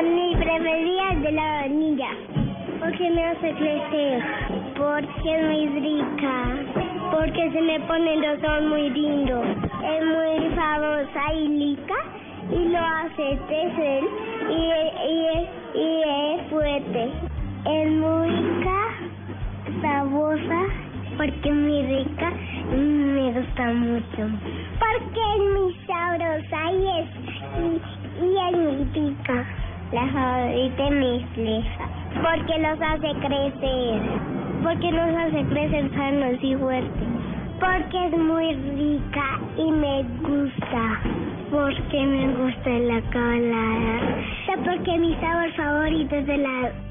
Mi preferida es de la vainilla. Porque me hace crecer. Porque es muy rica. Porque se me ponen los ojos muy lindos. Es muy famosa y rica. Y lo hace crecer. Y, y, es fuerte. Es muy rica, sabrosa. Porque es muy rica. Me gusta mucho. Porque es muy sabrosa y es, y, y es muy rica. La favorita es mi fleja. Porque los hace crecer. Porque los hace crecer sanos y fuertes. Porque es muy rica y me gusta. Porque me gusta la colada. Porque mi sabor favorito es el helado.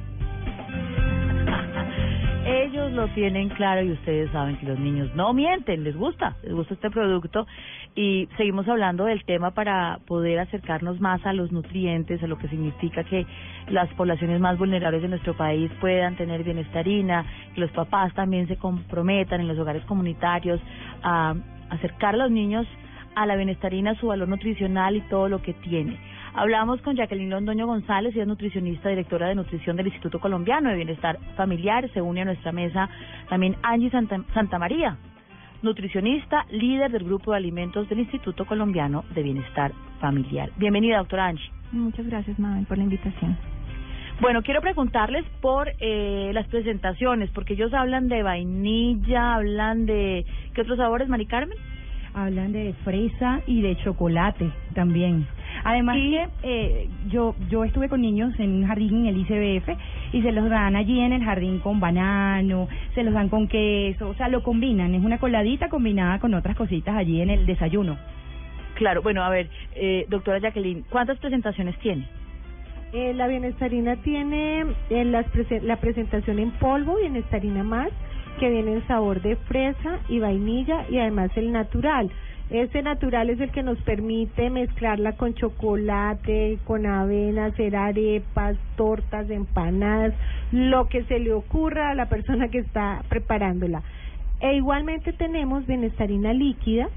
Ellos lo tienen claro y ustedes saben que los niños no mienten, les gusta, les gusta este producto y seguimos hablando del tema para poder acercarnos más a los nutrientes, a lo que significa que las poblaciones más vulnerables de nuestro país puedan tener bienestarina, que los papás también se comprometan en los hogares comunitarios a acercar a los niños a la bienestarina, su valor nutricional y todo lo que tiene. Hablamos con Jacqueline Londoño González, ella es nutricionista, directora de nutrición del Instituto Colombiano de Bienestar Familiar. Se une a nuestra mesa también Angie Santa, Santa María, nutricionista, líder del grupo de alimentos del Instituto Colombiano de Bienestar Familiar. Bienvenida, doctora Angie. Muchas gracias, Mabel, por la invitación. Bueno, quiero preguntarles por eh, las presentaciones, porque ellos hablan de vainilla, hablan de... ¿Qué otros sabores, Mari Carmen? Hablan de fresa y de chocolate también. Además que eh, yo yo estuve con niños en un jardín en el ICBF y se los dan allí en el jardín con banano, se los dan con queso, o sea, lo combinan, es una coladita combinada con otras cositas allí en el desayuno. Claro, bueno, a ver, eh, doctora Jacqueline, ¿cuántas presentaciones tiene? Eh, la bienestarina tiene eh, las prese- la presentación en polvo, bienestarina más, que viene en sabor de fresa y vainilla y además el natural. Este natural es el que nos permite mezclarla con chocolate, con avena, hacer arepas, tortas, empanadas, lo que se le ocurra a la persona que está preparándola. E igualmente tenemos bienestarina líquida,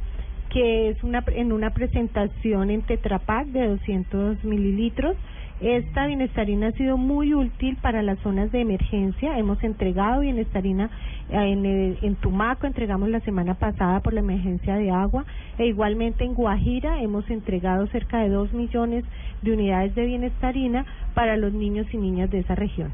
que es una en una presentación en Tetrapac de 200 mililitros. Esta bienestarina ha sido muy útil para las zonas de emergencia. Hemos entregado bienestarina eh, en, Tumaco, entregamos la semana pasada por la emergencia de agua. E igualmente en Guajira hemos entregado cerca de 2 millones de unidades de bienestarina para los niños y niñas de esa región.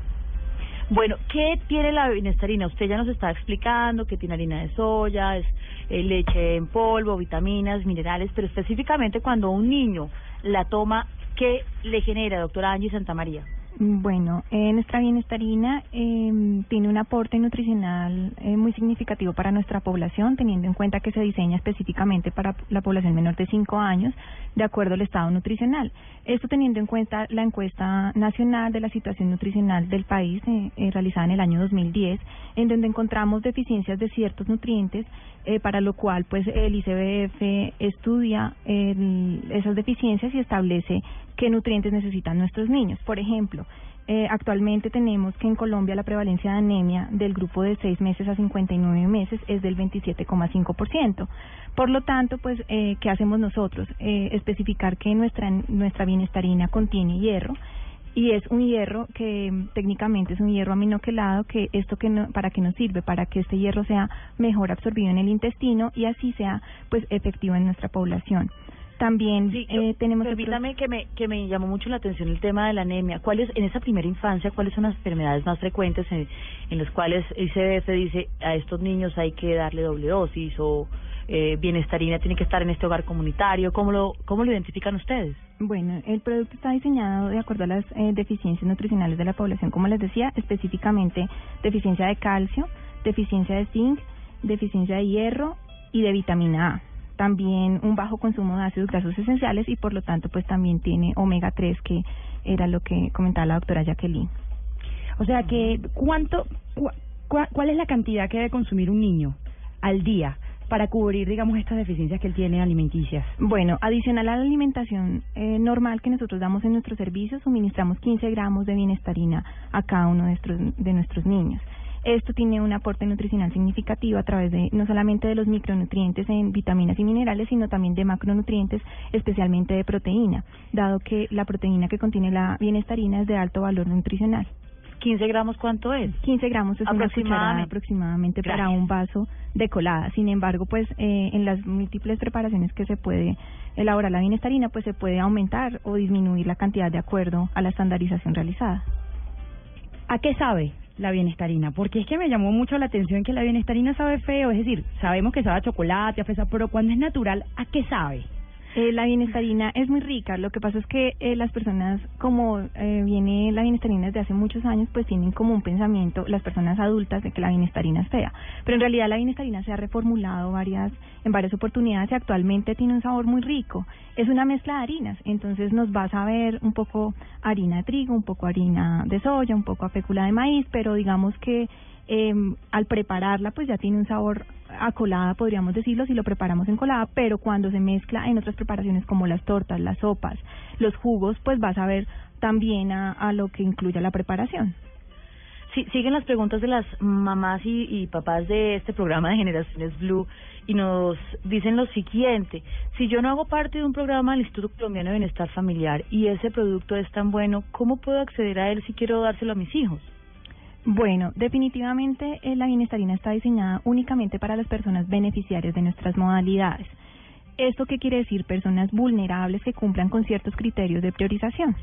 Bueno, ¿qué tiene la bienestarina? Usted ya nos está explicando que tiene harina de soya, es eh, leche en polvo, vitaminas, minerales, pero específicamente cuando un niño la toma, ¿qué le genera, doctora Angie Santamaría? Bueno, eh, nuestra bienestarina eh, tiene un aporte nutricional eh, muy significativo para nuestra población, teniendo en cuenta que se diseña específicamente para la población menor de 5 años, de acuerdo al estado nutricional. Esto teniendo en cuenta la encuesta nacional de la situación nutricional del país, eh, eh, realizada en el año 2010, en donde encontramos deficiencias de ciertos nutrientes, eh, para lo cual pues el ICBF estudia esas deficiencias y establece qué nutrientes necesitan nuestros niños. Por ejemplo, eh, actualmente tenemos que en Colombia la prevalencia de anemia del grupo de 6 meses a 59 meses es del 27,5%. Por lo tanto, pues, eh, ¿qué hacemos nosotros? Eh, especificar que nuestra, nuestra bienestarina contiene hierro y es un hierro que técnicamente es un hierro aminoquelado que esto que no, para qué nos sirve para que este hierro sea mejor absorbido en el intestino y así sea pues efectivo en nuestra población también Sí, eh, tenemos otros- permítame que me que me llamó mucho la atención el tema de la anemia. ¿Cuáles en esa primera infancia cuáles son las enfermedades más frecuentes en, en las cuales el ICBF dice a estos niños hay que darle doble dosis o eh, bienestarina tiene que estar en este hogar comunitario? ¿Cómo lo cómo lo identifican ustedes? Bueno, el producto está diseñado de acuerdo a las eh, deficiencias nutricionales de la población, como les decía, específicamente deficiencia de calcio, deficiencia de zinc, deficiencia de hierro y de vitamina A. También un bajo consumo de ácidos grasos esenciales y por lo tanto pues también tiene omega 3 que era lo que comentaba la doctora Jacqueline. O sea que, ¿cuánto, cua- ¿cuál es la cantidad que debe consumir un niño al día para cubrir, digamos, estas deficiencias que él tiene alimenticias? Bueno, adicional a la alimentación eh, normal que nosotros damos en nuestros servicios, suministramos 15 gramos de bienestarina a cada uno de nuestros, de nuestros niños. Esto tiene un aporte nutricional significativo a través de no solamente de los micronutrientes en vitaminas y minerales, sino también de macronutrientes, especialmente de proteína, dado que la proteína que contiene la bienestarina es de alto valor nutricional. 15 gramos, ¿cuánto es? 15 gramos es una cucharada Aproximadamente. aproximadamente para un vaso de colada. Sin embargo, pues eh, en las múltiples preparaciones que se puede elaborar la bienestarina, pues se puede aumentar o disminuir la cantidad de acuerdo a la estandarización realizada. ¿A qué sabe la bienestarina? Porque es que me llamó mucho la atención que la bienestarina sabe feo, es decir, sabemos que sabe a chocolate, a fresa, pero cuando es natural, ¿a qué sabe? Eh, la bienestarina es muy rica, lo que pasa es que eh, las personas, como eh, viene la bienestarina desde hace muchos años, pues tienen como un pensamiento, las personas adultas, de que la bienestarina es fea. Pero en realidad la bienestarina se ha reformulado varias, en varias oportunidades y actualmente tiene un sabor muy rico. Es una mezcla de harinas, entonces nos va a saber un poco harina de trigo, un poco harina de soya, un poco a fécula de maíz, pero digamos que eh, al prepararla pues ya tiene un sabor a colada, podríamos decirlo, si lo preparamos en colada, pero cuando se mezcla en otras preparaciones como las tortas, las sopas, los jugos, pues vas a ver también a, a lo que incluye la preparación. Sí, siguen las preguntas de las mamás y, y papás de este programa de Generaciones Blue y nos dicen lo siguiente, si yo no hago parte de un programa del Instituto Colombiano de Bienestar Familiar y ese producto es tan bueno, ¿cómo puedo acceder a él si quiero dárselo a mis hijos? Bueno, definitivamente eh, la bienestarina está diseñada únicamente para las personas beneficiarias de nuestras modalidades. ¿Esto qué quiere decir? Personas vulnerables que cumplan con ciertos criterios de priorización.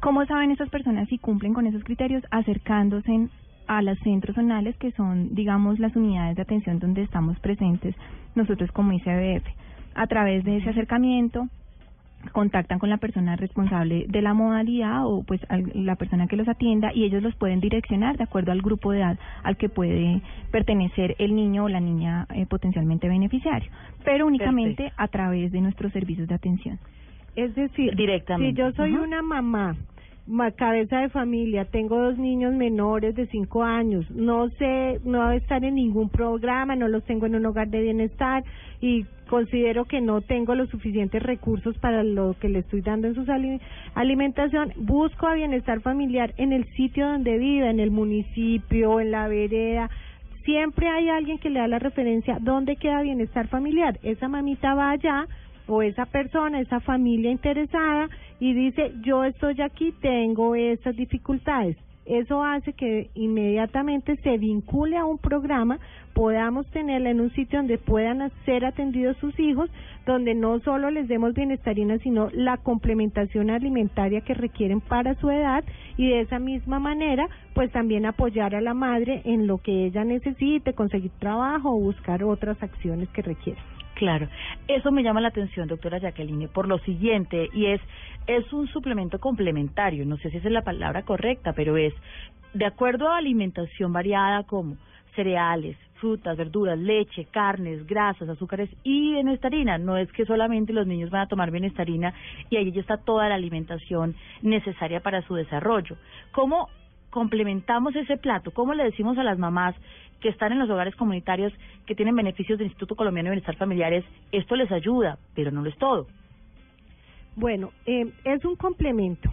¿Cómo saben esas personas si cumplen con esos criterios? Acercándose a los centros zonales que son, digamos, las unidades de atención donde estamos presentes nosotros como ICBF. A través de ese acercamiento, contactan con la persona responsable de la modalidad o pues al- la persona que los atienda y ellos los pueden direccionar de acuerdo al grupo de edad al que puede pertenecer el niño o la niña eh, potencialmente beneficiario, pero únicamente a través de nuestros servicios de atención. Es decir, Directamente. si yo soy una mamá, ma- cabeza de familia, tengo dos niños menores de cinco años, no sé, no estar en ningún programa, no los tengo en un hogar de bienestar y considero que no tengo los suficientes recursos para lo que le estoy dando en su ali- alimentación, busco a bienestar familiar en el sitio donde vive, en el municipio, en la vereda, siempre hay alguien que le da la referencia dónde queda bienestar familiar. Esa mamita va allá o esa persona, esa familia interesada y dice, yo estoy aquí, tengo estas dificultades. Eso hace que inmediatamente se vincule a un programa, podamos tenerla en un sitio donde puedan ser atendidos sus hijos, donde no solo les demos bienestarina, sino la complementación alimentaria que requieren para su edad y de esa misma manera, pues también apoyar a la madre en lo que ella necesite, conseguir trabajo o buscar otras acciones que requiere. Claro, eso me llama la atención, doctora Jacqueline, por lo siguiente, y es, es un suplemento complementario, no sé si esa es la palabra correcta, pero es de acuerdo a alimentación variada como cereales, frutas, verduras, leche, carnes, grasas, azúcares y bienestarina. No es que solamente los niños van a tomar bienestarina y ahí ya está toda la alimentación necesaria para su desarrollo. ¿Cómo complementamos ese plato? ¿Cómo le decimos a las mamás que están en los hogares comunitarios que tienen beneficios del Instituto Colombiano de Bienestar Familiares? Esto les ayuda, pero no lo es todo. Bueno, eh, es un complemento.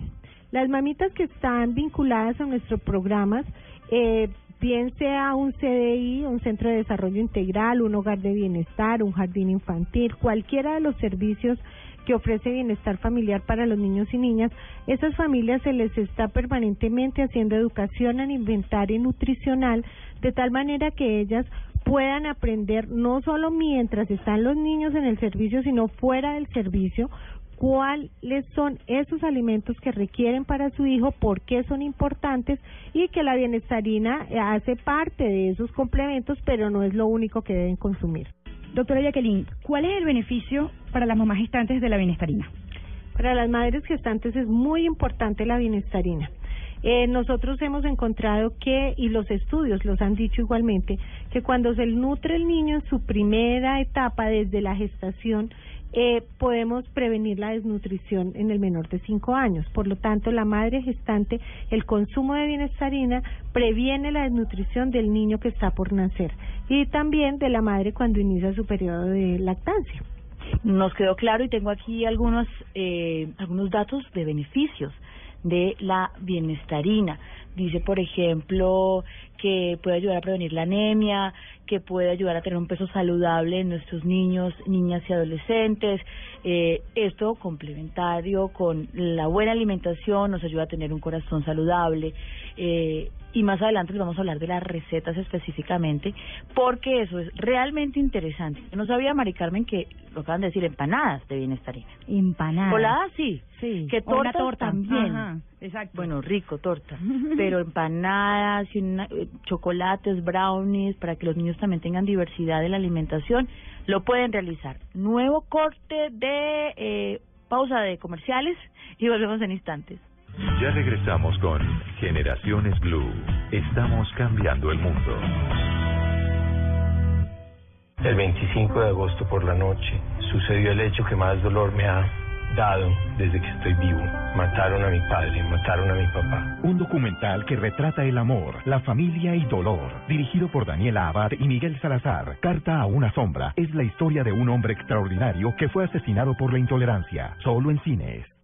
Las mamitas que están vinculadas a nuestros programas, eh, bien sea un CDI, un Centro de Desarrollo Integral, un hogar de bienestar, un jardín infantil, cualquiera de los servicios que ofrece bienestar familiar para los niños y niñas, esas familias se les está permanentemente haciendo educación alimentaria y nutricional de tal manera que ellas puedan aprender no solo mientras están los niños en el servicio, sino fuera del servicio, cuáles son esos alimentos que requieren para su hijo, por qué son importantes y que la bienestarina hace parte de esos complementos, pero no es lo único que deben consumir. Doctora Jacqueline, ¿cuál es el beneficio para las mamás gestantes de la bienestarina? Para las madres gestantes es muy importante la bienestarina. Eh, nosotros hemos encontrado que, y los estudios los han dicho igualmente, que cuando se nutre el niño en su primera etapa desde la gestación, eh, podemos prevenir la desnutrición en el menor de 5 años. Por lo tanto, la madre gestante, el consumo de bienestarina previene la desnutrición del niño que está por nacer y también de la madre cuando inicia su periodo de lactancia. Nos quedó claro y tengo aquí algunos, eh, algunos datos de beneficios de la bienestarina. Dice, por ejemplo, que puede ayudar a prevenir la anemia, que puede ayudar a tener un peso saludable en nuestros niños, niñas y adolescentes. Eh, esto complementario con la buena alimentación nos ayuda a tener un corazón saludable. Eh, y más adelante les vamos a hablar de las recetas específicamente, porque eso es realmente interesante. Yo no sabía, Mari Carmen, que lo acaban de decir, empanadas de bienestarina. Empanadas. Coladas sí, Sí. que torta. también. Ajá, exacto. Bueno, rico, torta. Pero empanadas, y una- eh, chocolates, brownies, para que los niños también tengan diversidad en la alimentación, lo pueden realizar. Nuevo corte de eh, pausa de comerciales y volvemos en instantes. Ya regresamos con Generaciones Blue. Estamos cambiando el mundo. El 25 de agosto por la noche sucedió el hecho que más dolor me ha dado desde que estoy vivo. Mataron a mi padre, mataron a mi papá. Un documental que retrata el amor, la familia y dolor. Dirigido por Daniela Abad y Miguel Salazar. Carta a una sombra es la historia de un hombre extraordinario que fue asesinado por la intolerancia. Solo en cines.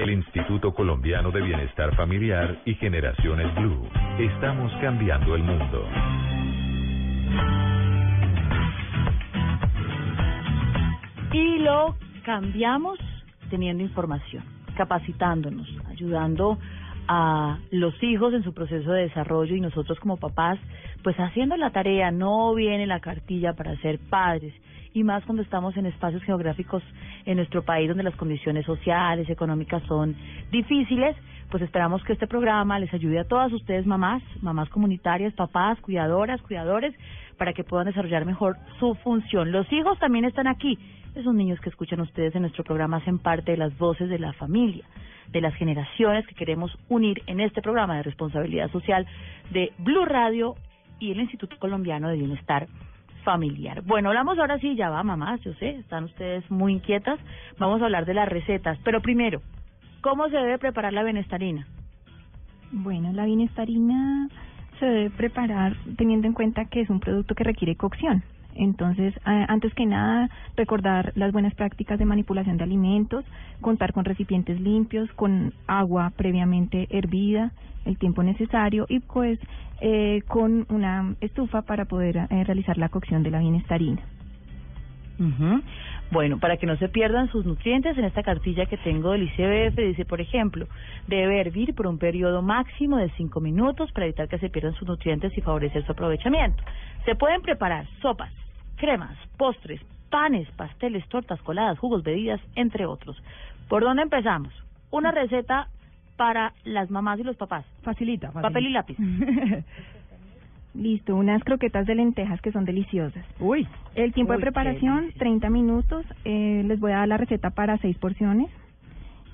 El Instituto Colombiano de Bienestar Familiar y Generaciones Blue. Estamos cambiando el mundo. Y lo cambiamos teniendo información, capacitándonos, ayudando a los hijos en su proceso de desarrollo y nosotros como papás, pues haciendo la tarea, no viene la cartilla para ser padres y más cuando estamos en espacios geográficos en nuestro país donde las condiciones sociales, económicas son difíciles, pues esperamos que este programa les ayude a todas ustedes mamás, mamás comunitarias, papás, cuidadoras, cuidadores, para que puedan desarrollar mejor su función. Los hijos también están aquí. Esos niños que escuchan ustedes en nuestro programa hacen parte de las voces de la familia, de las generaciones que queremos unir en este programa de responsabilidad social de Blue Radio y el Instituto Colombiano de Bienestar Familiar. Bueno, hablamos ahora sí, ya va mamás, yo sé, están ustedes muy inquietas. Vamos a hablar de las recetas, pero primero, ¿cómo se debe preparar la benestarina? Bueno, la bienestarina se debe preparar teniendo en cuenta que es un producto que requiere cocción. Entonces, antes que nada, recordar las buenas prácticas de manipulación de alimentos, contar con recipientes limpios, con agua previamente hervida, el tiempo necesario y pues eh, con una estufa para poder eh, realizar la cocción de la bienestarina. Bueno, para que no se pierdan sus nutrientes, en esta cartilla que tengo del ICBF dice, por ejemplo, debe hervir por un periodo máximo de 5 minutos para evitar que se pierdan sus nutrientes y favorecer su aprovechamiento. Se pueden preparar sopas, cremas, postres, panes, pasteles, tortas, coladas, jugos, bebidas, entre otros. ¿Por dónde empezamos? Una receta para las mamás y los papás. Facilita, facilita. Papel y lápiz. Listo, unas croquetas de lentejas que son deliciosas. Uy. El tiempo Uy, de preparación, delicia. 30 minutos. Eh, les voy a dar la receta para seis porciones.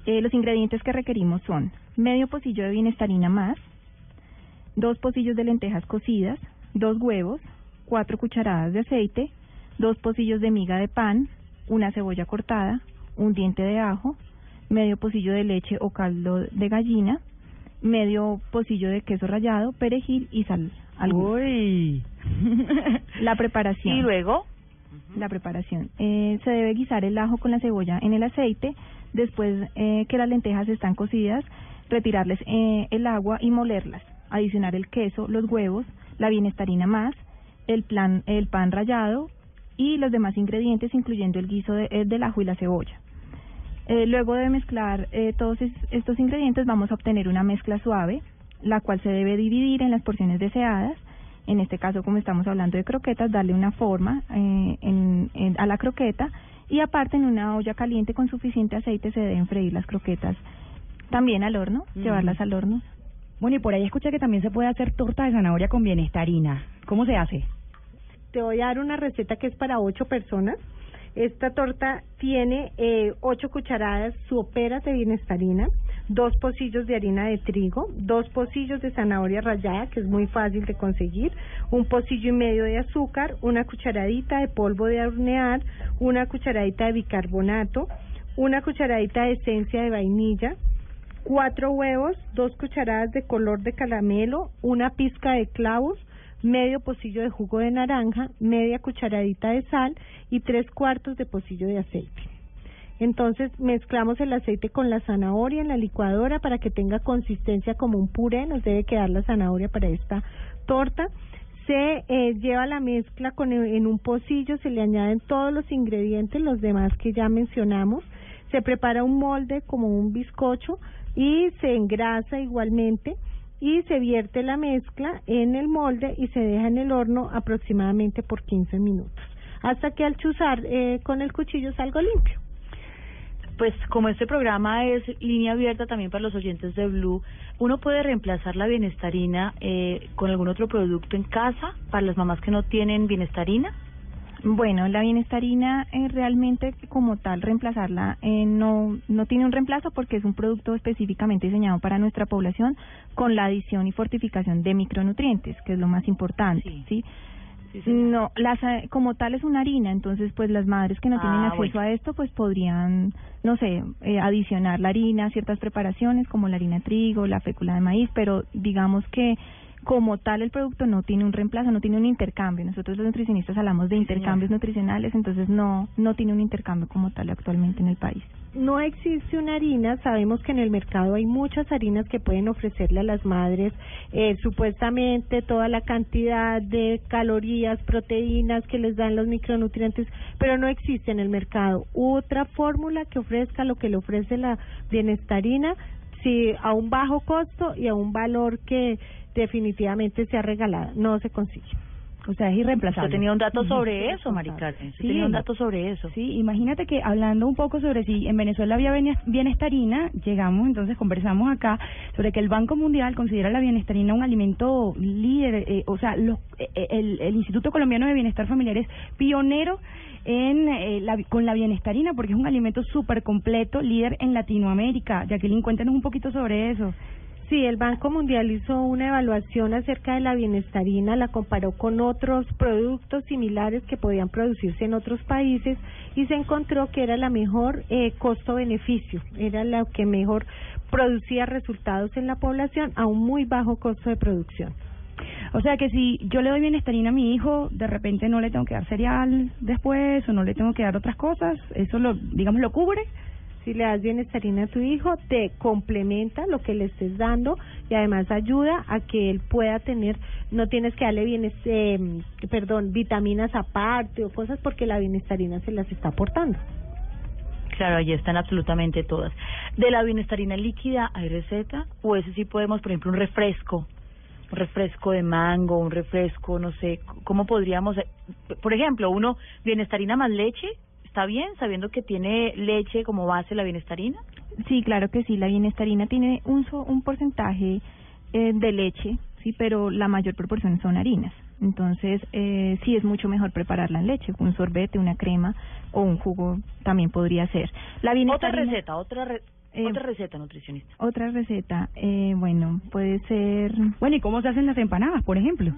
Eh, los ingredientes que requerimos son medio pocillo de bienestarina más, dos pocillos de lentejas cocidas, dos huevos, cuatro cucharadas de aceite, dos pocillos de miga de pan, una cebolla cortada, un diente de ajo, medio pocillo de leche o caldo de gallina, medio pocillo de queso rallado, perejil y sal al gusto. Uy. La preparación. Y luego, La preparación. Eh, se debe guisar el ajo con la cebolla en el aceite. Después eh, que las lentejas están cocidas, retirarles eh, el agua y molerlas. Adicionar el queso, los huevos, la bienestarina más, el, plan, el pan rallado y los demás ingredientes, incluyendo el guiso de- eh, del ajo y la cebolla. Eh, luego de mezclar eh, todos es- estos ingredientes, vamos a obtener una mezcla suave, la cual se debe dividir en las porciones deseadas. En este caso, como estamos hablando de croquetas, darle una forma eh, en- en- a la croqueta y aparte en una olla caliente con suficiente aceite se deben freír las croquetas también al horno, llevarlas al horno. Bueno, y por ahí escuché que también se puede hacer torta de zanahoria con bienestarina. ¿Cómo se hace? Te voy a dar una receta que es para ocho personas. Esta torta tiene eh, ocho cucharadas soperas de bienestarina, dos pocillos de harina de trigo, dos pocillos de zanahoria rallada, que es muy fácil de conseguir, un pocillo y medio de azúcar, una cucharadita de polvo de hornear, una cucharadita de bicarbonato, una cucharadita de esencia de vainilla, cuatro huevos, dos cucharadas de color de caramelo, una pizca de clavos, medio pocillo de jugo de naranja, media cucharadita de sal y tres cuartos de pocillo de aceite. Entonces mezclamos el aceite con la zanahoria en la licuadora para que tenga consistencia como un puré, nos debe quedar la zanahoria para esta torta. Se eh, lleva la mezcla con en un pocillo, se le añaden todos los ingredientes, los demás que ya mencionamos. Se prepara un molde como un bizcocho y se engrasa igualmente y se vierte la mezcla en el molde y se deja en el horno aproximadamente por 15 minutos hasta que al chuzar eh, con el cuchillo salga limpio. Pues como este programa es línea abierta también para los oyentes de Blue, ¿uno puede reemplazar la bienestarina eh, con algún otro producto en casa para las mamás que no tienen bienestarina? Bueno, la bienestarina eh, realmente como tal reemplazarla eh, no no tiene un reemplazo porque es un producto específicamente diseñado para nuestra población con la adición y fortificación de micronutrientes, que es lo más importante, ¿sí? no, las, como tal es una harina, entonces pues las madres que no tienen Ah, acceso bueno. a esto pues podrían, no sé, eh, adicionar la harina a ciertas preparaciones como la harina de trigo, la fécula de maíz, pero digamos que como tal el producto no tiene un reemplazo, no tiene un intercambio. Nosotros los nutricionistas hablamos de intercambios nutricionales, entonces no no tiene un intercambio como tal actualmente en el país. no existe una harina, sabemos que en el mercado hay muchas harinas que pueden ofrecerle a las madres eh, supuestamente toda la cantidad de calorías, proteínas que les dan los micronutrientes, pero no existe en el mercado otra fórmula que ofrezca lo que le ofrece la bienestarina, sí, a un bajo costo y a un valor que definitivamente sea regalada, no se consigue. O sea, es irreemplazable. Usted tenía un dato sobre eso, Mari Carmen. Usted Sí. tenía un dato sobre eso. Sí, imagínate que hablando un poco sobre si en Venezuela había biene- bienestarina, llegamos entonces, conversamos acá sobre que el Banco Mundial considera la bienestarina un alimento líder, eh, o sea, los, eh, el, el Instituto Colombiano de Bienestar Familiar es pionero en eh, la, con la bienestarina porque es un alimento súper completo, líder en Latinoamérica. Jacqueline, cuéntanos un poquito sobre eso. Sí, el Banco Mundial hizo una evaluación acerca de la bienestarina, la comparó con otros productos similares que podían producirse en otros países y se encontró que era la mejor eh, costo-beneficio, era la que mejor producía resultados en la población a un muy bajo costo de producción. O sea que si yo le doy bienestarina a mi hijo, de repente no le tengo que dar cereal después o no le tengo que dar otras cosas, eso lo, digamos, lo cubre. Si le das bienestarina a tu hijo, te complementa lo que le estés dando y además ayuda a que él pueda tener, no tienes que darle bienes, eh, perdón, vitaminas aparte o cosas porque la bienestarina se las está aportando. Claro, allí están absolutamente todas. ¿De la bienestarina líquida hay receta? ¿O ese sí podemos, por ejemplo, un refresco? Un refresco de mango, un refresco, no sé, ¿cómo podríamos...? eh, Por ejemplo, uno, bienestarina más leche, ¿está bien? Sabiendo que tiene leche como base la bienestarina. Sí, claro que sí. La bienestarina tiene un, so- un porcentaje eh, de leche, sí, pero la mayor proporción son harinas. Entonces, eh, sí es mucho mejor prepararla en leche. Un sorbete, una crema o un jugo también podría ser. La Otra bienestarina, receta, otra, re- Eh, otra receta, nutricionista. Otra receta, eh, bueno, puede ser... Bueno, ¿y cómo se hacen las empanadas, por ejemplo?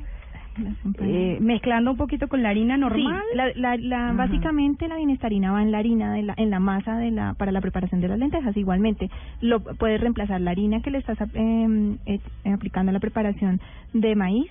Eh, mezclando un poquito con la harina normal. Sí, la, la, la, básicamente la bienestarina va en la harina, de la, en la masa de la para la preparación de las lentejas. Igualmente, lo puedes reemplazar la harina que le estás eh, eh, aplicando a la preparación de maíz,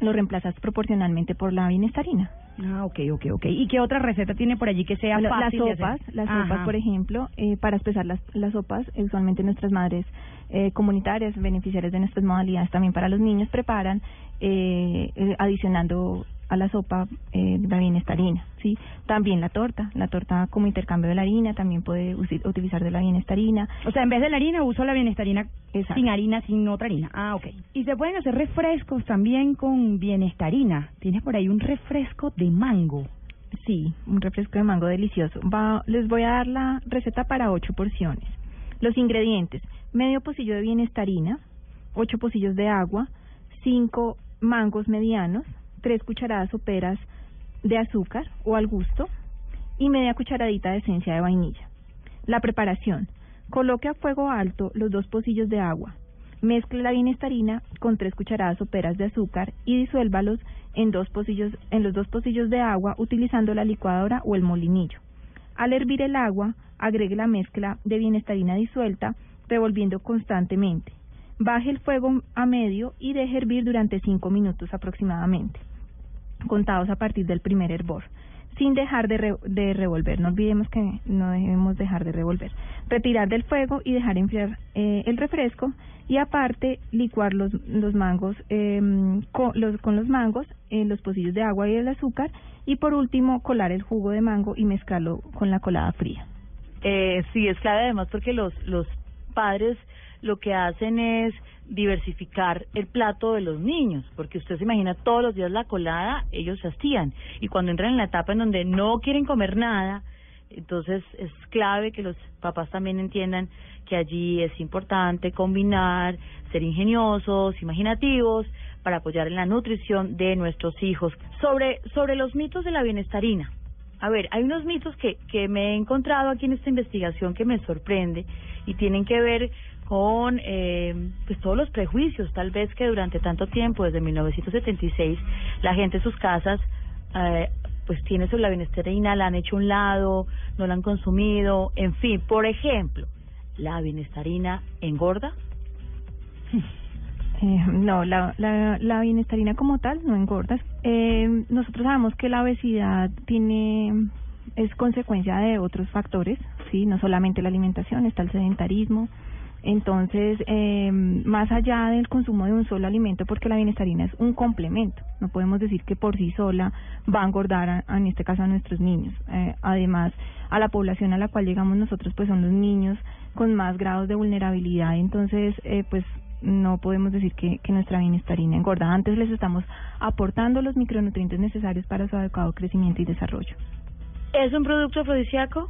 lo reemplazas proporcionalmente por la bienestarina. Ah, ok, ok, ok. ¿Y qué otra receta tiene por allí que sea las fácil de hacer? sopas, las Ajá. sopas, por ejemplo, eh, para espesar las, las sopas, eh, usualmente nuestras madres eh, comunitarias, beneficiarias de nuestras modalidades, también para los niños, preparan eh, eh, adicionando a la sopa eh, la bienestarina, ¿sí? También la torta, la torta como intercambio de la harina, también puede utilizar de la bienestarina. O sea, en vez de la harina uso la bienestarina Exacto. sin harina, sin otra harina. Ah, ok. Y se pueden hacer refrescos también con bienestarina. Tienes por ahí un refresco de mango. Sí, un refresco de mango delicioso. Va, les voy a dar la receta para ocho porciones. Los ingredientes: medio pocillo de bienestarina, ocho pocillos de agua, cinco mangos medianos, tres cucharadas soperas de azúcar o al gusto y media cucharadita de esencia de vainilla. La preparación: coloque a fuego alto los dos pocillos de agua. Mezcle la bienestarina con tres cucharadas soperas de azúcar y disuélvalos en, dos pocillos, en los dos pocillos de agua utilizando la licuadora o el molinillo. Al hervir el agua, agregue la mezcla de bienestarina disuelta, revolviendo constantemente. Baje el fuego a medio y deje hervir durante cinco minutos aproximadamente, contados a partir del primer hervor. sin dejar de, de revolver. No olvidemos que no debemos dejar de revolver. Retirar del fuego y dejar enfriar eh, el refresco y aparte licuar los, los mangos eh, con, los, con los mangos, eh, los pocillos de agua y el azúcar y por último colar el jugo de mango y mezclarlo con la colada fría. Eh, sí, es clave además porque los, los padres lo que hacen es diversificar el plato de los niños, porque usted se imagina todos los días la colada, ellos se hastían. Y cuando entran en la etapa en donde no quieren comer nada, entonces es clave que los papás también entiendan que allí es importante combinar, ser ingeniosos, imaginativos, para apoyar en la nutrición de nuestros hijos. Sobre, sobre los mitos de la bienestarina. A ver, hay unos mitos que, que me he encontrado aquí en esta investigación que me sorprende y tienen que ver con eh, pues todos los prejuicios, tal vez que durante tanto tiempo, desde 1976, la gente en sus casas eh, pues tiene sobre la bienestarina, la han hecho a un lado, no la han consumido, en fin, por ejemplo, ¿la bienestarina engorda? Eh, no, la, la, la bienestarina como tal no engorda. Eh, nosotros sabemos que la obesidad tiene es consecuencia de otros factores, sí, no solamente la alimentación, está el sedentarismo. Entonces, eh, más allá del consumo de un solo alimento, porque la bienestarina es un complemento, no podemos decir que por sí sola va a engordar, a- en este caso a nuestros niños. Eh, además, a la población a la cual llegamos nosotros, pues son los niños con más grados de vulnerabilidad, entonces, eh, pues no podemos decir que, nuestra bienestarina engorda. Antes les estamos aportando los micronutrientes necesarios para su adecuado crecimiento y desarrollo. ¿Es un producto afrodisíaco?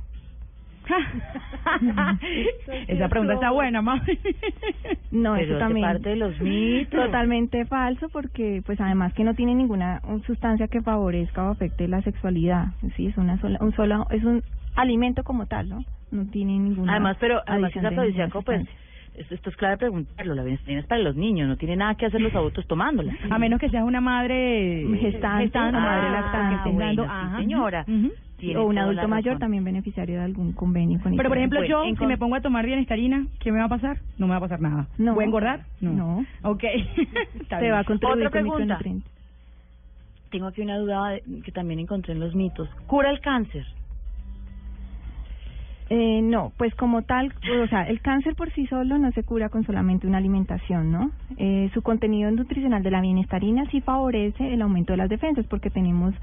Esa pregunta está buena, mami. No, Pero eso también parte de los mitos. totalmente falso porque pues además que no tiene ninguna uh, sustancia que favorezca o afecte la sexualidad. Sí, es una sola un solo es un alimento como tal, ¿no? No tiene ninguna Además, pero además es afrodisíaco, pues esto, esto es clave preguntarlo. La bienestarina es para los niños, no tiene nada que hacer los adultos tomándola. A menos que seas una madre Gestante, o madre ah, lactante, que estés bueno, sí, ajá, señora. ujú. Tiene o un adulto mayor también beneficiario de algún convenio con Pero por ejemplo, ISAE. yo, en si me con- pongo a tomar bienestarina, ¿qué me va a pasar? No me va a pasar nada. No. ¿Voy a engordar? No. Ok. Está te va a contribuir Otra con pregunta. micronutrientes. Tengo aquí una duda que también encontré en los mitos. ¿Cura el cáncer? Eh, no, pues como tal, o sea, el cáncer por sí solo no se cura con solamente una alimentación, ¿no? Eh, su contenido nutricional de la bienestarina sí favorece el aumento de las defensas porque tenemos,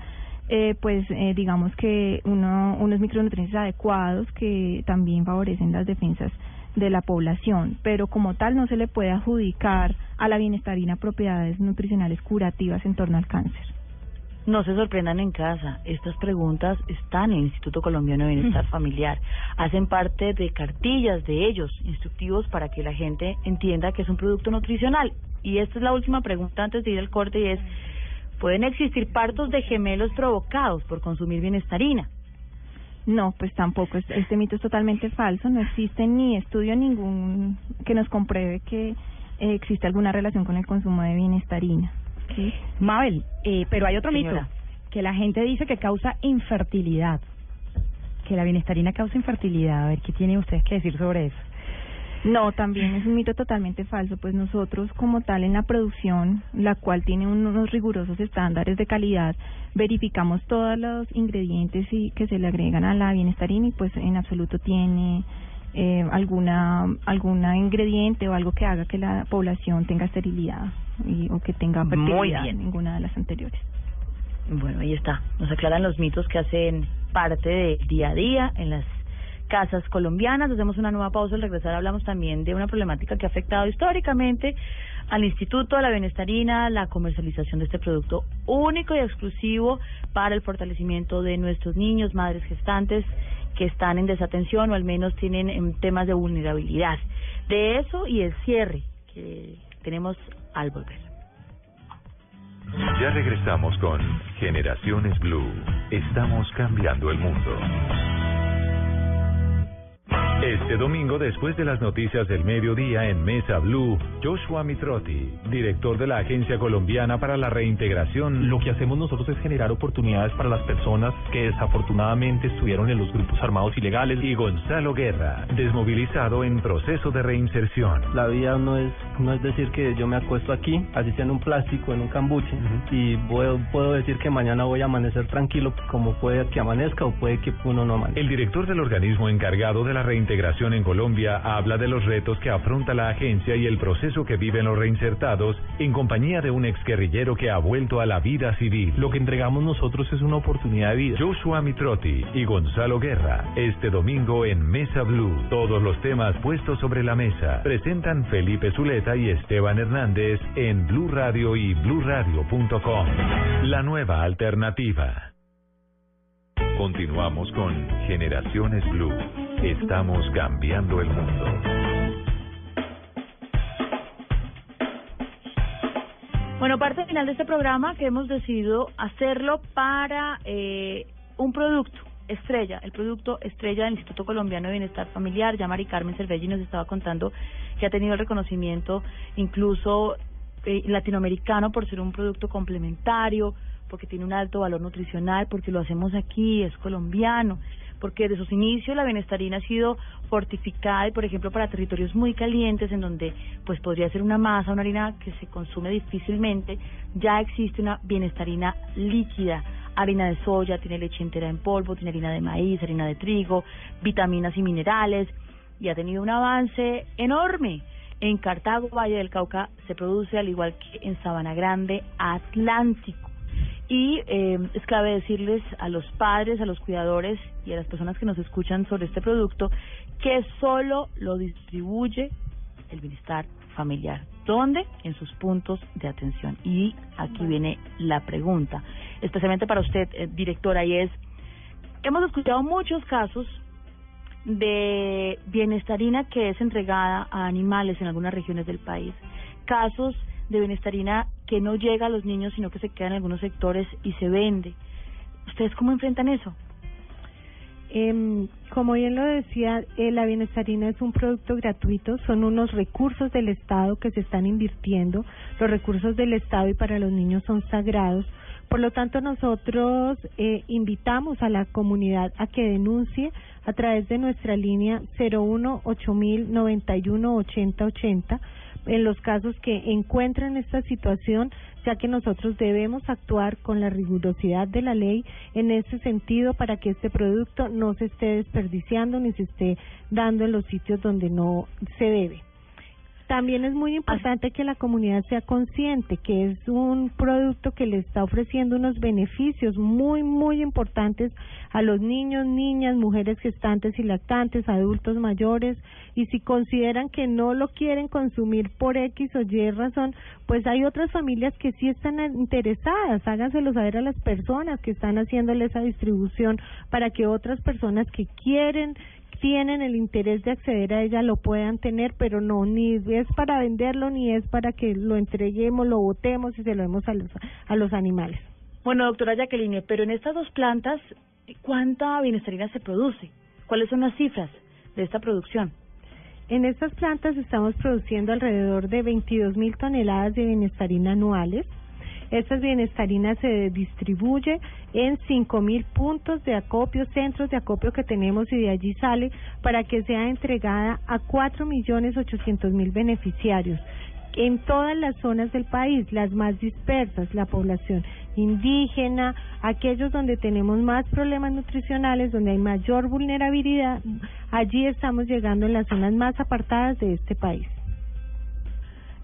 eh, pues, eh, digamos que uno, unos micronutrientes adecuados que también favorecen las defensas de la población, pero como tal no se le puede adjudicar a la bienestarina propiedades nutricionales curativas en torno al cáncer. No se sorprendan en casa. Estas preguntas están en el Instituto Colombiano de Bienestar Familiar. Hacen parte de cartillas de ellos, instructivos para que la gente entienda que es un producto nutricional. Y esta es la última pregunta antes de ir al corte y es, ¿pueden existir partos de gemelos provocados por consumir bienestarina? No, pues tampoco. Este, este mito es totalmente falso. No existe ni estudio ningún que nos compruebe que eh, existe alguna relación con el consumo de bienestarina. ¿sí? Mabel, eh, pero hay otro Señora. mito, que la gente dice que causa infertilidad. Que la bienestarina causa infertilidad. A ver, ¿qué tienen ustedes que decir sobre eso? No, también es un mito totalmente falso, pues nosotros como tal en la producción, la cual tiene unos rigurosos estándares de calidad, verificamos todos los ingredientes y que se le agregan a la bienestarina y pues en absoluto tiene eh, alguna alguna ingrediente o algo que haga que la población tenga esterilidad y, o que tenga fertilidad, bien. ninguna de las anteriores. Bueno, ahí está. Nos aclaran los mitos que hacen parte del día a día en las casas colombianas. Hacemos una nueva pausa. Al regresar hablamos también de una problemática que ha afectado históricamente al Instituto de la Bienestarina, la comercialización de este producto único y exclusivo para el fortalecimiento de nuestros niños, madres gestantes que están en desatención o al menos tienen em, temas de vulnerabilidad. De eso y el cierre que tenemos al volver. Ya regresamos con Generaciones Blue. Estamos cambiando el mundo. Este domingo, después de las noticias del mediodía en Mesa Blue, Joshua Mitrotti, director de la Agencia Colombiana para la Reintegración, Lo que hacemos nosotros es generar oportunidades para las personas que desafortunadamente estuvieron en los grupos armados ilegales. y Gonzalo Guerra, desmovilizado en proceso de reinserción. La vida no es No es decir que yo me acuesto aquí, así sea en un plástico, en un cambuche, y puedo, puedo decir que mañana voy a amanecer tranquilo, como puede que amanezca o puede que uno no amanezca. El director del organismo encargado de la reintegración en Colombia habla de los retos que afronta la agencia y el proceso que viven los reinsertados en compañía de un exguerrillero que ha vuelto a la vida civil. Lo que entregamos nosotros es una oportunidad de vida. Joshua Mitrotti y Gonzalo Guerra, este domingo en Mesa Blue. Todos los temas puestos sobre la mesa. Presentan Felipe Zuleta y Esteban Hernández en Blue Radio y bluradio.com. La nueva alternativa. Continuamos con Generaciones Blue. Estamos cambiando el mundo. Bueno, parte final de este programa que hemos decidido hacerlo para eh, un producto estrella, el producto estrella del Instituto Colombiano de Bienestar Familiar. Ya Mari Carmen Cervelli nos estaba contando que ha tenido el reconocimiento incluso eh, latinoamericano por ser un producto complementario, porque tiene un alto valor nutricional, porque lo hacemos aquí, es colombiano, porque desde sus inicios la bienestarina ha sido fortificada y por ejemplo para territorios muy calientes en donde pues podría ser una masa, una harina que se consume difícilmente, ya existe una bienestarina líquida, harina de soya, tiene leche entera en polvo, tiene harina de maíz, harina de trigo, vitaminas y minerales y ha tenido un avance enorme. En Cartago, Valle del Cauca, se produce al igual que en Sabana Grande, Atlántico. Y eh, es clave decirles a los padres, a los cuidadores y a las personas que nos escuchan sobre este producto que solo lo distribuye el bienestar familiar. ¿Dónde? En sus puntos de atención. Y aquí viene la pregunta, especialmente para usted, eh, directora, y es, hemos escuchado muchos casos de bienestarina que es entregada a animales en algunas regiones del país. Casos de bienestarina que no llega a los niños, sino que se queda en algunos sectores y se vende. ¿Ustedes cómo enfrentan eso? Eh, como bien lo decía, eh, la bienestarina es un producto gratuito, son unos recursos del Estado que se están invirtiendo. Los recursos del Estado y para los niños son sagrados. Por lo tanto, nosotros eh, invitamos a la comunidad a que denuncie a través de nuestra línea 01 8000 91 80 80 en los casos que encuentren esta situación, ya que nosotros debemos actuar con la rigurosidad de la ley en ese sentido para que este producto no se esté desperdiciando ni se esté dando en los sitios donde no se debe. También es muy importante que la comunidad sea consciente que es un producto que le está ofreciendo unos beneficios muy, muy importantes a los niños, niñas, mujeres gestantes y lactantes, adultos mayores, y si consideran que no lo quieren consumir por X o Y razón, pues hay otras familias que sí están interesadas, háganselo saber a las personas que están haciéndole esa distribución para que otras personas que quieren tienen el interés de acceder a ella lo puedan tener, pero no, ni es para venderlo, ni es para que lo entreguemos, lo botemos y se lo demos a los, a los animales. Bueno, doctora Jacqueline, pero en estas dos plantas, ¿cuánta bienestarina se produce? ¿Cuáles son las cifras de esta producción? En estas plantas estamos produciendo alrededor de 22 mil toneladas de bienestarina anuales. Estas bienestarinas se distribuye en 5.000 puntos de acopio, centros de acopio que tenemos y de allí sale para que sea entregada a 4.800.000 beneficiarios en todas las zonas del país, las más dispersas, la población indígena, aquellos donde tenemos más problemas nutricionales, donde hay mayor vulnerabilidad, allí estamos llegando en las zonas más apartadas de este país.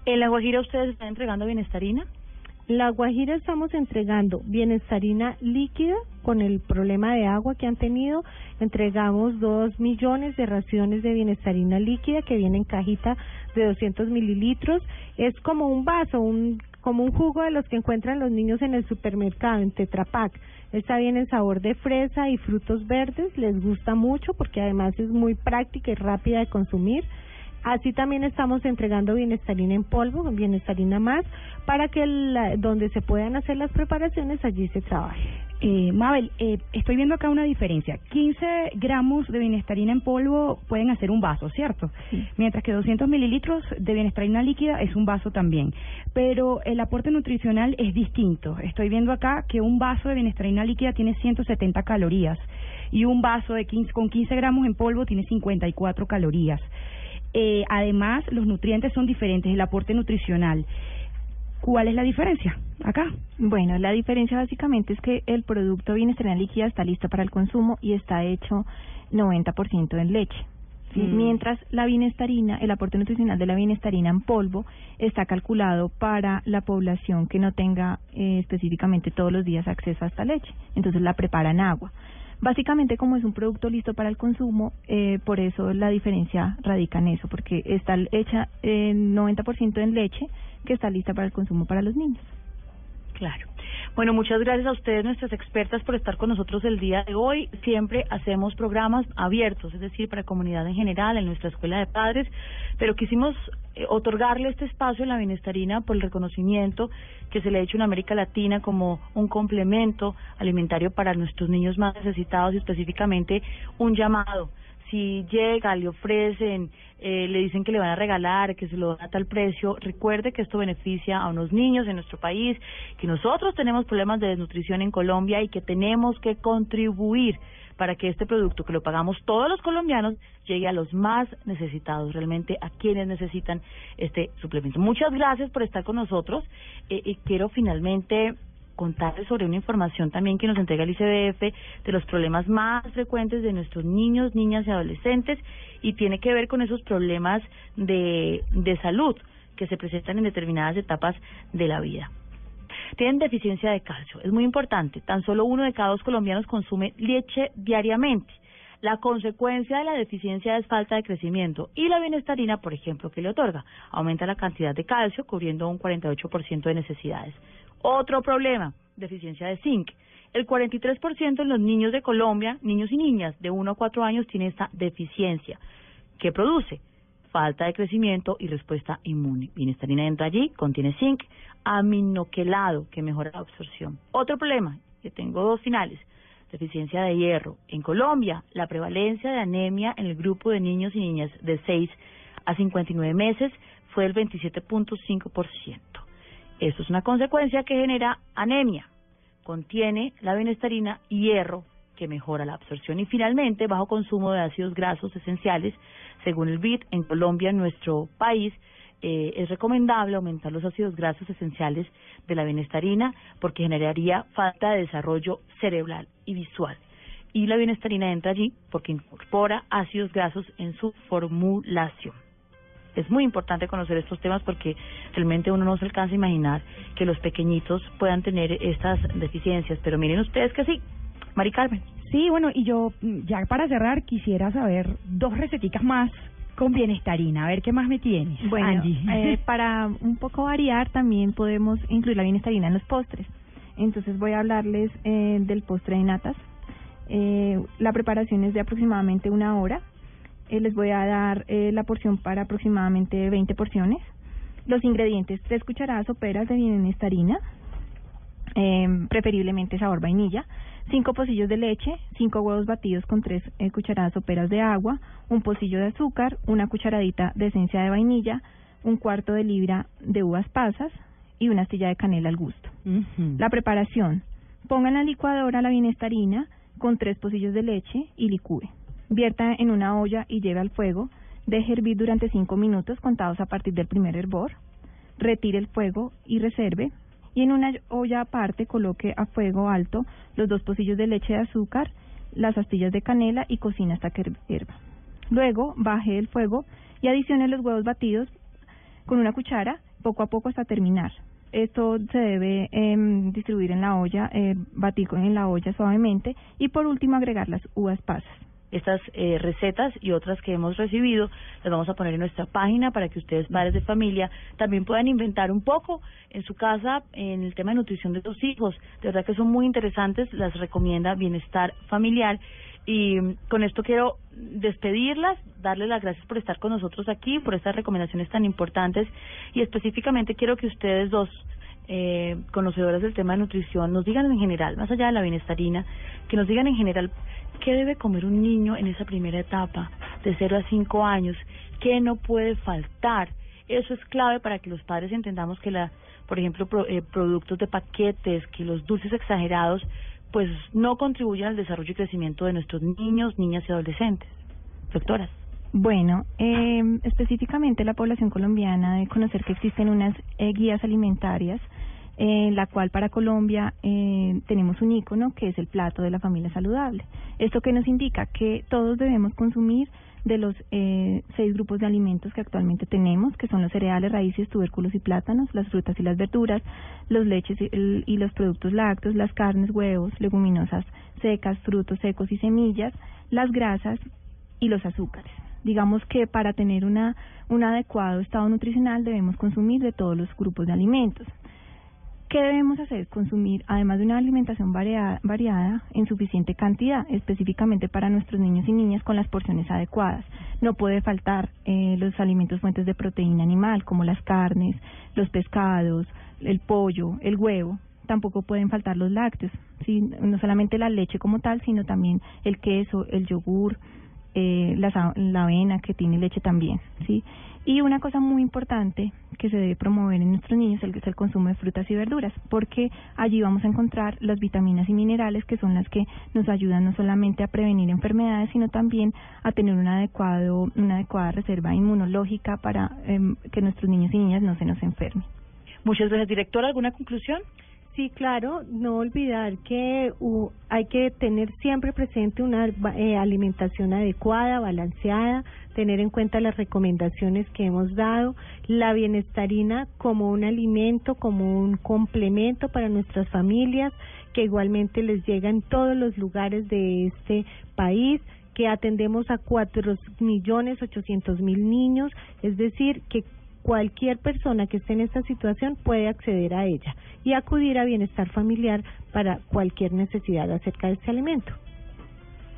¿En La Guajira ustedes están entregando bienestarina? La Guajira estamos entregando bienestarina líquida con el problema de agua que han tenido. Entregamos dos millones de raciones de bienestarina líquida que viene en cajita de 200 mililitros. Es como un vaso, un como un jugo de los que encuentran los niños en el supermercado, en Tetra Pak. Está bien en sabor de fresa y frutos verdes, les gusta mucho porque además es muy práctica y rápida de consumir. Así también estamos entregando bienestarina en polvo, bienestarina más, para que la, donde se puedan hacer las preparaciones allí se trabaje. Eh, Mabel, eh, estoy viendo acá una diferencia. 15 gramos de bienestarina en polvo pueden hacer un vaso, ¿cierto? Mientras que 200 mililitros de bienestarina líquida es un vaso también. Pero el aporte nutricional es distinto. Estoy viendo acá que un vaso de bienestarina líquida tiene 170 calorías y un vaso de 15, con 15 gramos en polvo tiene 54 calorías. Eh, además, los nutrientes son diferentes, el aporte nutricional. ¿Cuál es la diferencia acá? Bueno, la diferencia básicamente es que el producto bienestarina líquida está listo para el consumo y está hecho 90% en leche. ¿sí? Mm. Mientras la bienestarina, el aporte nutricional de la bienestarina en polvo está calculado para la población que no tenga eh, específicamente todos los días acceso a esta leche. Entonces la preparan agua. Básicamente, como es un producto listo para el consumo, eh, por eso la diferencia radica en eso, porque está hecha en 90% en leche que está lista para el consumo para los niños. Claro. Bueno, muchas gracias a ustedes, nuestras expertas, por estar con nosotros el día de hoy. Siempre hacemos programas abiertos, es decir, para comunidad en general, en nuestra escuela de padres, pero quisimos eh, otorgarle este espacio a la bienestarina por el reconocimiento que se le ha hecho en América Latina como un complemento alimentario para nuestros niños más necesitados y específicamente un llamado si llega, le ofrecen, eh, le dicen que le van a regalar, que se lo dan a tal precio, recuerde que esto beneficia a unos niños en nuestro país, que nosotros tenemos problemas de desnutrición en Colombia y que tenemos que contribuir para que este producto, que lo pagamos todos los colombianos, llegue a los más necesitados, realmente a quienes necesitan este suplemento. Muchas gracias por estar con nosotros eh, y quiero finalmente contarles sobre una información también que nos entrega el ICBF de los problemas más frecuentes de nuestros niños, niñas y adolescentes y tiene que ver con esos problemas de, de salud que se presentan en determinadas etapas de la vida. Tienen deficiencia de calcio, es muy importante, tan solo uno de cada dos colombianos consume leche diariamente. La consecuencia de la deficiencia es falta de crecimiento y la bienestarina, por ejemplo, que le otorga, aumenta la cantidad de calcio cubriendo un 48% de necesidades. Otro problema, deficiencia de zinc. El 43% de los niños de Colombia, niños y niñas de 1 a 4 años, tiene esta deficiencia. ¿Qué produce? Falta de crecimiento y respuesta inmune. Bienestarina entra allí, contiene zinc, aminoquelado, que mejora la absorción. Otro problema, que tengo dos finales, deficiencia de hierro. En Colombia, la prevalencia de anemia en el grupo de niños y niñas de 6 a 59 meses fue del 27.5%. Esto es una consecuencia que genera anemia. Contiene la bienestarina hierro que mejora la absorción y finalmente bajo consumo de ácidos grasos esenciales. Según el BID, en Colombia, en nuestro país, eh, es recomendable aumentar los ácidos grasos esenciales de la bienestarina porque generaría falta de desarrollo cerebral y visual. Y la bienestarina entra allí porque incorpora ácidos grasos en su formulación. Es muy importante conocer estos temas porque realmente uno no se alcanza a imaginar que los pequeñitos puedan tener estas deficiencias. Pero miren ustedes que sí. Mari Carmen. Sí, bueno, y yo mm, ya para cerrar quisiera saber dos receticas más con bienestarina. A ver qué más me tienes, Bueno, Angie. eh, para un poco variar, también podemos incluir la bienestarina en los postres. Entonces voy a hablarles eh, del postre de natas. Eh, la preparación es de aproximadamente una hora. Eh, les voy a dar eh, la porción para aproximadamente 20 porciones. Los ingredientes, tres cucharadas soperas de bienestarina, preferiblemente sabor vainilla, cinco pocillos de leche, cinco huevos batidos con tres eh, cucharadas soperas de agua, un pocillo de azúcar, una cucharadita de esencia de vainilla, un cuarto de libra de uvas pasas y una astilla de canela al gusto. La preparación. Ponga en la licuadora la bienestarina con tres pocillos de leche y licúe. Vierta en una olla y lleve al fuego. Deje hervir durante cinco minutos contados a partir del primer hervor. Retire el fuego y reserve. Y en una olla aparte coloque a fuego alto los dos pocillos de leche de azúcar, las astillas de canela y cocina hasta que hierva. Luego baje el fuego y adicione los huevos batidos con una cuchara poco a poco hasta terminar. Esto se debe em, distribuir en la olla, eh, batir en la olla suavemente y por último agregar las uvas pasas. Estas eh, recetas y otras que hemos recibido las vamos a poner en nuestra página para que ustedes, padres de familia, también puedan inventar un poco en su casa en el tema de nutrición de sus hijos. De verdad que son muy interesantes, las recomienda Bienestar Familiar. Y mm, con esto quiero despedirlas, darles las gracias por estar con nosotros aquí, por estas recomendaciones tan importantes y específicamente quiero que ustedes dos, eh, conocedoras del tema de nutrición, nos digan en general, más allá de la bienestarina, que nos digan en general qué debe comer un niño en esa primera etapa, de 0 a 5 años, qué no puede faltar. Eso es clave para que los padres entendamos que la, por ejemplo, pro- eh, productos de paquetes, que los dulces exagerados, pues no contribuyen al desarrollo y crecimiento de nuestros niños, niñas y adolescentes. Doctoras. Bueno, eh, específicamente la población colombiana debe conocer que existen unas eh, guías alimentarias en la cual para Colombia eh, tenemos un icono que es el plato de la familia saludable. Esto que nos indica que todos debemos consumir de los eh, seis grupos de alimentos que actualmente tenemos, que son los cereales, raíces, tubérculos y plátanos, las frutas y las verduras, los leches y, y los productos lácteos, las carnes, huevos, leguminosas secas, frutos secos y semillas, las grasas y los azúcares. Digamos que para tener una, un adecuado estado nutricional debemos consumir de todos los grupos de alimentos. ¿Qué debemos hacer? Consumir, además de una alimentación variada, variada en suficiente cantidad, específicamente para nuestros niños y niñas con las porciones adecuadas. No puede faltar eh, los alimentos fuentes de proteína animal, como las carnes, los pescados, el pollo, el huevo. Tampoco pueden faltar los lácteos, ¿sí? no solamente la leche como tal, sino también el queso, el yogur, eh, la, la avena que tiene leche también, ¿sí? Y una cosa muy importante que se debe promover en nuestros niños es el, es el consumo de frutas y verduras, porque allí vamos a encontrar las vitaminas y minerales que son las que nos ayudan no solamente a prevenir enfermedades, sino también a tener un adecuado, una adecuada reserva inmunológica para em, que nuestros niños y niñas no se nos enfermen. Muchas gracias, directora. ¿Alguna conclusión? Sí, claro, no olvidar que uh, hay que tener siempre presente una eh, alimentación adecuada, balanceada, tener en cuenta las recomendaciones que hemos dado, la bienestarina como un alimento, como un complemento para nuestras familias, que igualmente les llega en todos los lugares de este país que atendemos a cuatro millones ochocientos mil niños, es decir, que cualquier persona que esté en esta situación puede acceder a ella y acudir a bienestar familiar para cualquier necesidad acerca de este alimento.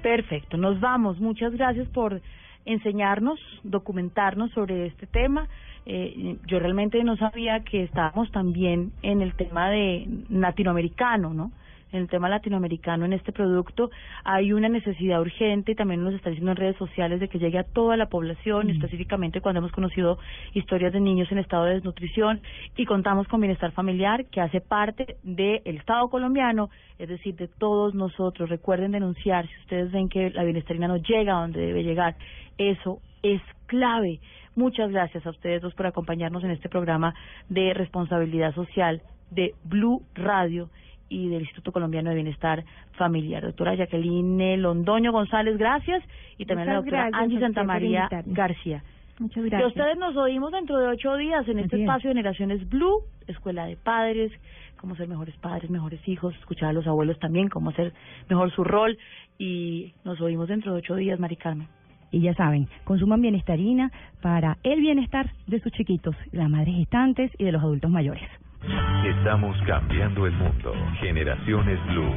Perfecto, nos vamos. Muchas gracias por enseñarnos, documentarnos sobre este tema. Eh, yo realmente no sabía que estábamos también en el tema de latinoamericano, ¿no? En el tema latinoamericano en este producto hay una necesidad urgente y también nos está diciendo en redes sociales de que llegue a toda la población, específicamente cuando hemos conocido historias de niños en estado de desnutrición y contamos con bienestar familiar que hace parte del Estado colombiano, es decir, de todos nosotros. Recuerden denunciar si ustedes ven que la bienestarina no llega a donde debe llegar. Eso es clave. Muchas gracias a ustedes dos por acompañarnos en este programa de responsabilidad social de Blue Radio y del Instituto Colombiano de Bienestar Familiar. Doctora Jacqueline Londoño González, gracias. Y también la doctora gracias Angie Santamaría. García. Muchas Que gracias. ustedes nos oímos dentro de ocho días en este es. espacio de Generaciones Blue, Escuela de Padres, cómo ser mejores padres, mejores hijos, escuchar a los abuelos también, cómo hacer mejor su rol. Y nos oímos dentro de ocho días, Mari Carmen. Y ya saben, consuman bienestarina para el bienestar de sus chiquitos, las madres gestantes y de los adultos mayores. Estamos cambiando el mundo. Generaciones Blue.